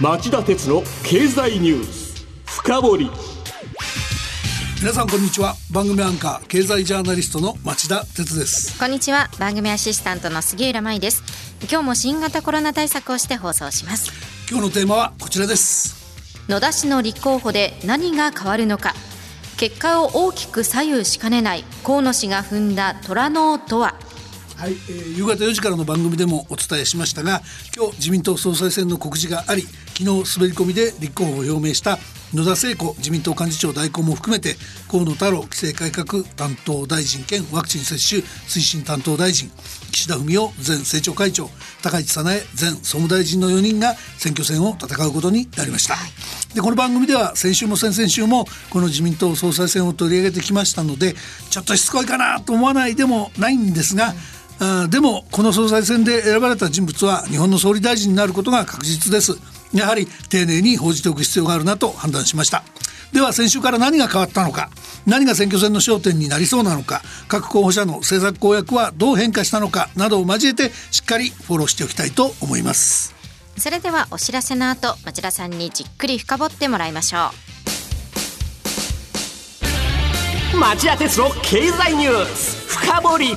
町田鉄の経済ニュース。深掘り。皆さんこんにちは。番組アンカー経済ジャーナリストの町田鉄です。こんにちは。番組アシスタントの杉浦舞です。今日も新型コロナ対策をして放送します。今日のテーマはこちらです。野田氏の立候補で何が変わるのか。結果を大きく左右しかねない。河野氏が踏んだ虎のとは。はい、えー、夕方4時からの番組でもお伝えしましたが今日自民党総裁選の告示があり昨日滑り込みで立候補を表明した野田聖子自民党幹事長代行も含めて河野太郎規制改革担当大臣兼ワクチン接種推進担当大臣岸田文雄前政調会長高市早苗前総務大臣の4人が選挙戦を戦うことになりました。でこの番組では先週も先々週もこの自民党総裁選を取り上げてきましたのでちょっとしつこいかなと思わないでもないんですが、あでもこの総裁選で選ばれた人物は日本の総理大臣になることが確実ですやはり丁寧に報じておく必要があるなと判断しました。では先週から何が変わったのか何が選挙戦の焦点になりそうなのか各候補者の政策公約はどう変化したのかなどを交えてしっかりフォローしておきたいと思います。それではお知らせの後町田さんにじっくり深掘ってもらいましょう。町田鉄の経済ニュース深掘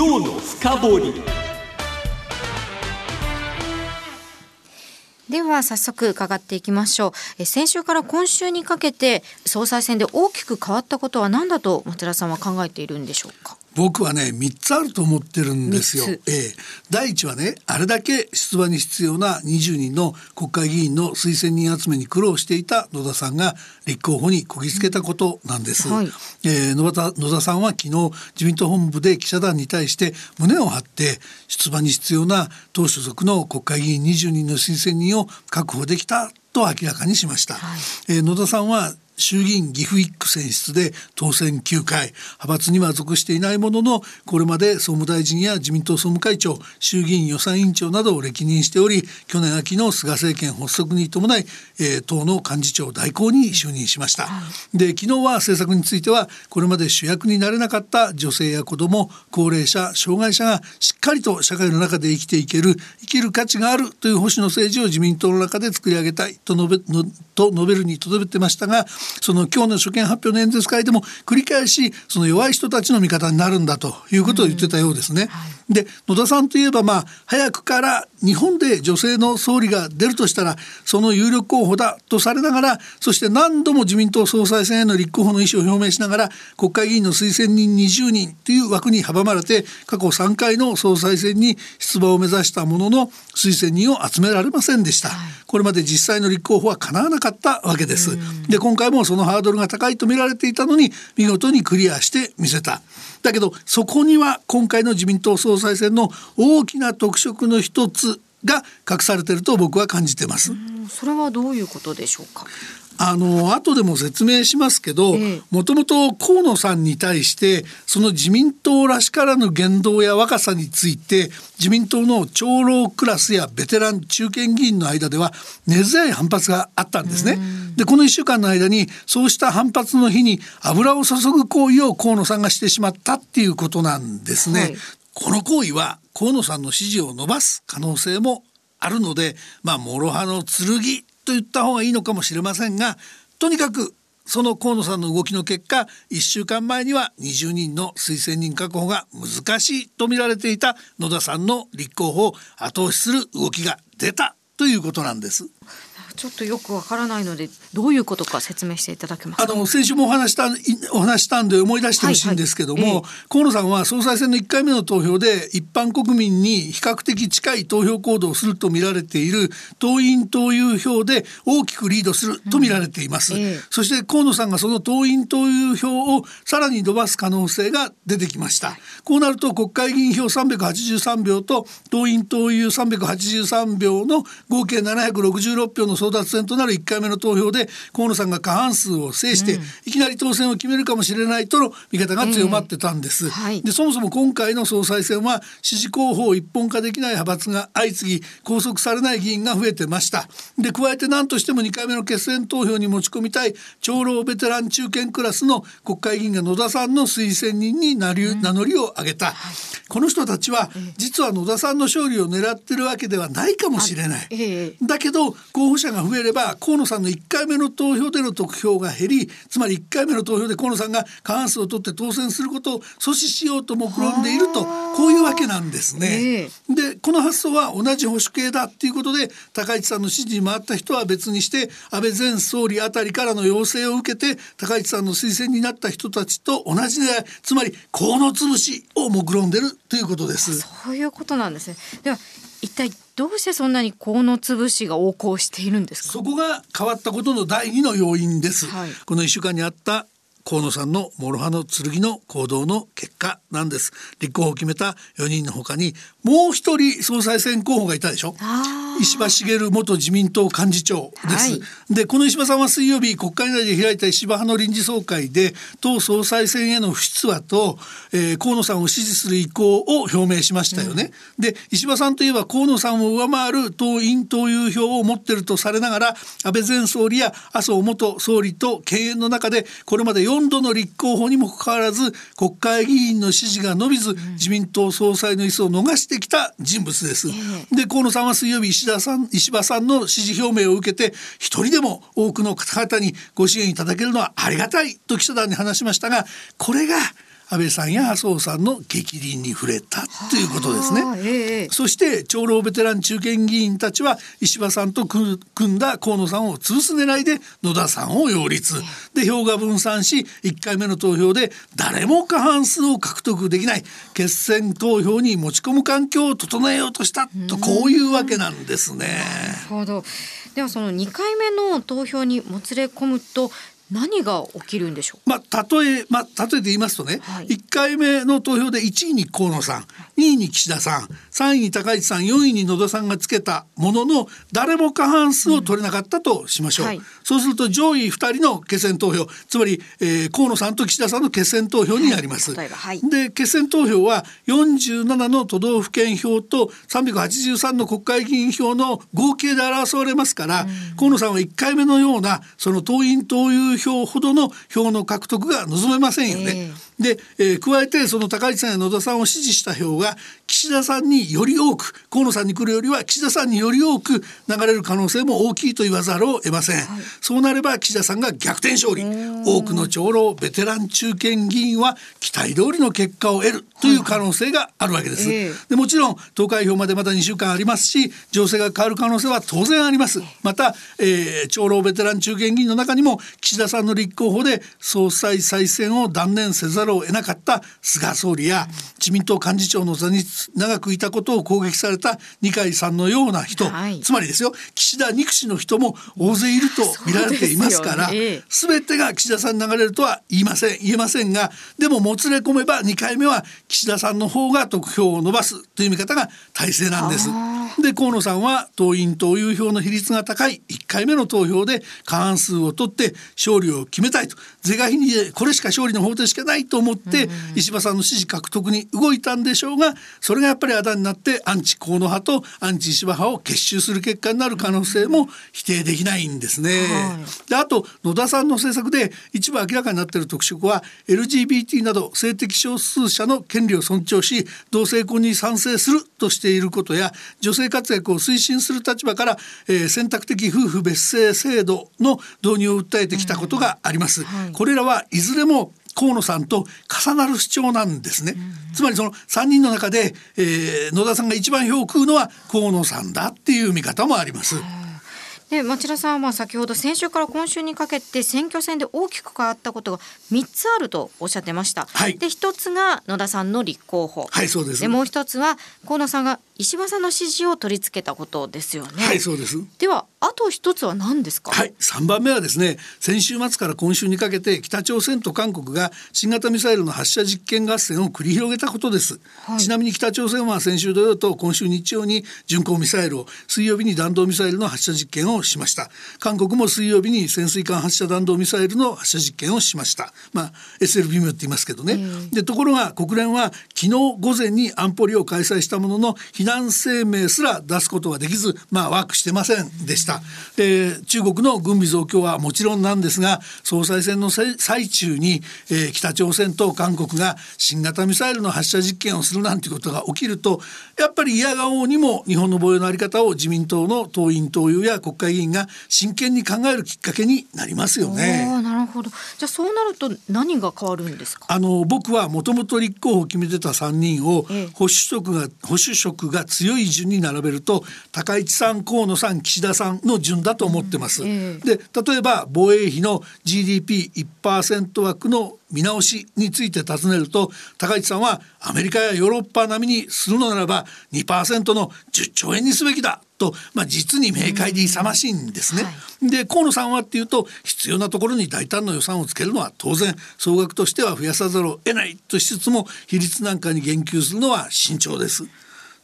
今日の深掘り。では早速伺っていきましょう。先週から今週にかけて総裁選で大きく変わったことは何だと松田さんは考えているんでしょうか？僕はね3つあると思ってるんですよ。ええ、第一はねあれだけ出馬に必要な20人の国会議員の推薦人集めに苦労していた野田さんが立候補にこぎつけたことなんです。はい、えー、野田野田さんは昨日自民党本部で記者団に対して胸を張って出馬に必要な党所属の国会議員20人の推薦人を確保できたと明らかにしました。はい、えー、野田さんは衆議院岐阜1区選出で当選9回派閥には属していないもののこれまで総務大臣や自民党総務会長衆議院予算委員長などを歴任しており去年秋の菅政権発足に伴い、えー、党の幹事長代行に就任しました。で昨日は政策についてはこれまで主役になれなかった女性や子ども高齢者障害者がしっかりと社会の中で生きていける生きる価値があるという保守の政治を自民党の中で作り上げたいと述べのと述べるにとどめてましたがその今日の所見発表の演説会でも繰り返しその弱い人たちの味方になるんだということを言ってたようですね。はい、で野田さんといえばまあ早くから日本で女性の総理が出るとしたらその有力候補だとされながらそして何度も自民党総裁選への立候補の意思を表明しながら国会議員の推薦人20人という枠に阻まれて過去3回の総裁選に出馬を目指したものの推薦人を集められませんでした。はい、これまで実際の立候補は叶わなかったわけです。で今回ももそのハードルが高いと見られていたのに見事にクリアしてみせた。だけどそこには今回の自民党総裁選の大きな特色の一つが隠されていると僕は感じてます。それはどういうことでしょうか？あの後でも説明しますけどもともと河野さんに対してその自民党らしからぬ言動や若さについて自民党の長老クラスやベテラン中堅議員の間では根強い反発があったんですね。でこの1週間の間にそうした反発の日に油を注ぐ行為を河野さんがしてしまったっていうことなんですね。はい、この行為は河野さんの支持を伸ばす可能性もあるのでまあ諸刃の剣と言った方がいいのかもしれませんがとにかくその河野さんの動きの結果1週間前には20人の推薦人確保が難しいと見られていた野田さんの立候補を後押しする動きが出たということなんです。ちょっとよくわからないのでどういうことか説明していただけますあの先週もお話したお話したんで思い出してほしいんですけども、はいはい河野さんは総裁選の1回目の投票で一般国民に比較的近い投票行動をすると見られている党員党友票で大きくリードすると見られています、うんえそして河野さんがその党員党友票をさらに伸ばす可能性が出てきました、はい、こうなると国会議員票383票と党員党友383票の合計766票の争奪戦となる1回目の投票で河野さんが過半数を制して、うん、いきなり当選を決めるかもしれないとの見方が強まってたんです。えーはい、でそもそも今回の総裁選は支持候補を一本化できない派閥が相次ぎ拘束されない議員が増えてました。で加えて何としても2回目の決選投票に持ち込みたい長老ベテラン中堅クラスの国会議員が野田さんの推薦人になり、うん、名乗りを上げた、はい、この人たちは実は野田さんの勝利を狙ってるわけではないかもしれない。えー、だけど候補者が増えれば河野さんの1回目の投票での得票が減りつまり1回目の投票で河野さんが過半数を取って当選することを阻止しようと目論んでいるとこういうわけなんですね。でこの発想は同じ保守系だっていうことで高市さんの支持に回った人は別にして安倍前総理あたりからの要請を受けて高市さんの推薦になった人たちと同じ狙いつまり河野潰しを目論んでるということです。そういうことなんですね。では一体どうしてそんなに河野潰しが横行しているんですか？そこが変わったことの第二の要因です、はい、この一週間にあった河野さんの諸刃の剣の行動の結果なんです。立候補を決めた4人のほかにもう一人総裁選候補がいたでしょ？石破茂元自民党幹事長です、はい、でこの石破さんは水曜日国会内で開いた石破派の臨時総会で党総裁選への不出馬と、えー、河野さんを支持する意向を表明しましたよね、うん、で石破さんといえば河野さんを上回る党員党友票を持っているとされながら安倍前総理や麻生元総理と敬遠の中でこれまで4度の立候補にもかかわらず国会議員の支持が伸びず、うん、自民党総裁の椅子を逃してきた人物です。で河野さんは水曜日石田さん石破さんの支持表明を受けて一人でも多くの方々にご支援いただけるのはありがたいと記者団に話しましたがこれが安倍さんや麻生さんの激鱗に触れたということですね、えー、そして長老ベテラン中堅議員たちは石破さんと組んだ河野さんを潰す狙いで野田さんを擁立。で票が分散し1回目の投票で誰も過半数を獲得できない決選投票に持ち込む環境を整えようとしたとこういうわけなんですね。なるほど。ではその2回目の投票にもつれ込むと何が起きるんでしょう？まあ例えまあ例えて言いますとね、はい、1回目の投票で1位に河野さん、2位に岸田さん、3位に高市さん、4位に野田さんがつけたものの誰も過半数を取れなかったとしましょう。うんはい、そうすると上位2人の決選投票、つまり、えー、河野さんと岸田さんの決選投票になります。はいはい、で決選投票は47の都道府県票と383の国会議員票の合計で争われますから、うん、河野さんは1回目のようなその党員党友票ほどの票の獲得が望めませんよね。えー、で、えー、加えてその高市さんや野田さんを支持した票が岸田さんにより多く河野さんに来るよりは岸田さんにより多く流れる可能性も大きいと言わざるを得ません、はい、そうなれば岸田さんが逆転勝利。多くの長老ベテラン中堅議員は期待通りの結果を得るという可能性があるわけです、はい。でもちろん投開票までまだ2週間ありますし情勢が変わる可能性は当然あります。また、えー、長老ベテラン中堅議員の中にも岸田さんの立候補で総裁再選を断念せざるを得なかった菅総理や自民党幹事長の座に長くいたことを攻撃された二階さんのような人、はい、つまりですよ岸田憎しの人も大勢いると見られていますからすべ、ね、全てが岸田さんに流れるとは言いません。言えませんがでももつれ込めば2回目は岸田さんの方が得票を伸ばすという見方が大勢なんです。で河野さんは党員党友票の比率が高い1回目の投票で過半数を取って勝利を決めたいと。是が非にこれしか勝利の方程しかないと思って石破さんの支持獲得に動いたんでしょうがそれがやっぱりあだになってアンチ河野派とアンチ石破派を結集する結果になる可能性も否定できないんですね。はい、であと野田さんの政策で一部明らかになっている特色は LGBT など性的少数者の権利を尊重し同性婚に賛成するとしていることや女性性活躍を推進する立場から、えー、選択的夫婦別姓制度の導入を訴えてきたことがあります。はい、これらはいずれも河野さんと重なる主張なんですね。つまりその3人の中で、えー、野田さんが一番票を食うのは河野さんだっていう見方もあります。で町田さんは先ほど先週から今週にかけて選挙戦で大きく変わったことが3つあるとおっしゃってました。はい、で1つが野田さんの立候補。はいそうですでもう1つは河野さんが石破さんの支持を取り付けたことですよね。はいそうです。ではあと一つは何ですか？はい、三番目はですね、先週末から今週にかけて北朝鮮と韓国が新型ミサイルの発射実験合戦を繰り広げたことです。はい、ちなみに北朝鮮は先週土曜と今週日曜に巡航ミサイルを、水曜日に弾道ミサイルの発射実験をしました。韓国も水曜日に潜水艦発射弾道ミサイルの発射実験をしました。まあ SLBM って言いますけどね。でところが国連は昨日午前に安保理を開催したものの非難声明すら出すことができず、まあワークしてませんでした。で中国の軍備増強はもちろんなんですが総裁選の最中に、えー、北朝鮮と韓国が新型ミサイルの発射実験をするなんてことが起きるとやっぱり嫌がおうにも日本の防衛の在り方を自民党の党員党友や国会議員が真剣に考えるきっかけになりますよね。なるほどじゃあそうなると何が変わるんですか？あの僕はもともと立候補を決めてた3人を保守色が保守色が強い順に並べると高市さん河野さん岸田さんの順だと思ってます。うんえー、で例えば防衛費の GDP1% 枠の見直しについて尋ねると高市さんはアメリカやヨーロッパ並みにするのならば2%の10兆円にすべきだと、まあ、実に明快で勇ましいんですね。はい、で河野さんはっていうと必要なところに大胆な予算をつけるのは当然総額としては増やさざるを得ないとしつつも比率なんかに言及するのは慎重です。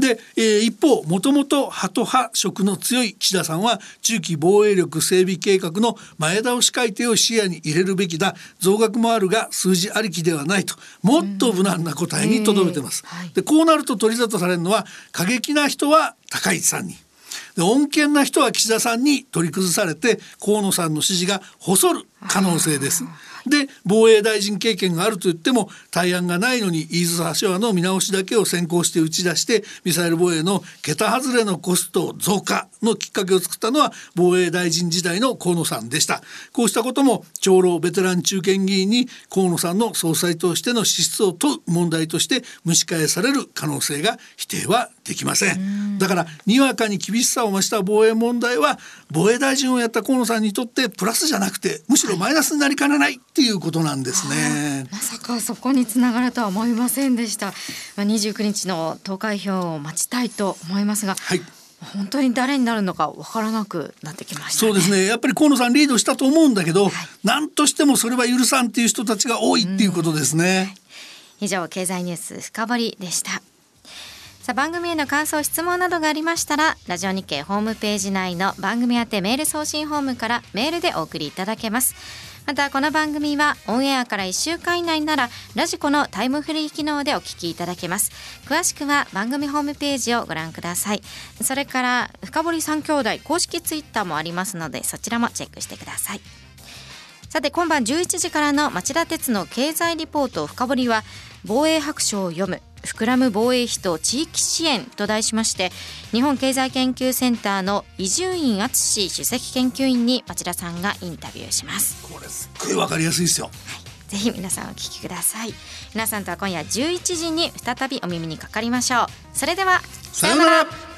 で、えー、一方もともとハト派色の強い岸田さんは中期防衛力整備計画の前倒し改定を視野に入れるべきだ。増額もあるが数字ありきではないと。もっと無難な答えにとどめてます。でこうなると取り沙汰されるのは過激な人は高市さんに。で穏健な人は岸田さんに取り崩されて河野さんの支持が細る可能性です。で防衛大臣経験があると言っても対案がないのに飯津橋の見直しだけを先行して打ち出してミサイル防衛の桁外れのコスト増加のきっかけを作ったのは防衛大臣時代の河野さんでした。こうしたことも長老ベテラン中堅議員に河野さんの総裁としての資質を問う問題として蒸し返される可能性が否定はできません。だからにわかに厳しさを増した防衛問題は防衛大臣をやった河野さんにとってプラスじゃなくてむしろマイナスになりかねないっていうことなんですね。まさかそこにつながるとは思いませんでした。まあ、29日の投開票を待ちたいと思いますが。はい。本当に誰になるのかわからなくなってきました、ね、そうですね。やっぱり河野さんリードしたと思うんだけど、はい、何としてもそれは許さんっていう人たちが多いっていうことですね、以上経済ニュース深掘でしたさあ番組への感想質問などがありましたらラジオ日経ホームページ内の番組宛てメール送信ホームからメールでお送りいただけます。またこの番組はオンエアから1週間以内ならラジコのタイムフリー機能でお聞きいただけます。詳しくは番組ホームページをご覧ください。それから深堀三兄弟公式ツイッターもありますのでそちらもチェックしてください。さて今晩11時からの町田鉄の経済リポート深堀は防衛白書を読む。膨らむ防衛費と地域支援と題しまして日本経済研究センターの伊集院敦首席研究員に町田さんがインタビューします。これすっごいわかりやすいですよ、はい、ぜひ皆さんお聞きください。皆さんとは今夜11時に再びお耳にかかりましょう。それではさようなら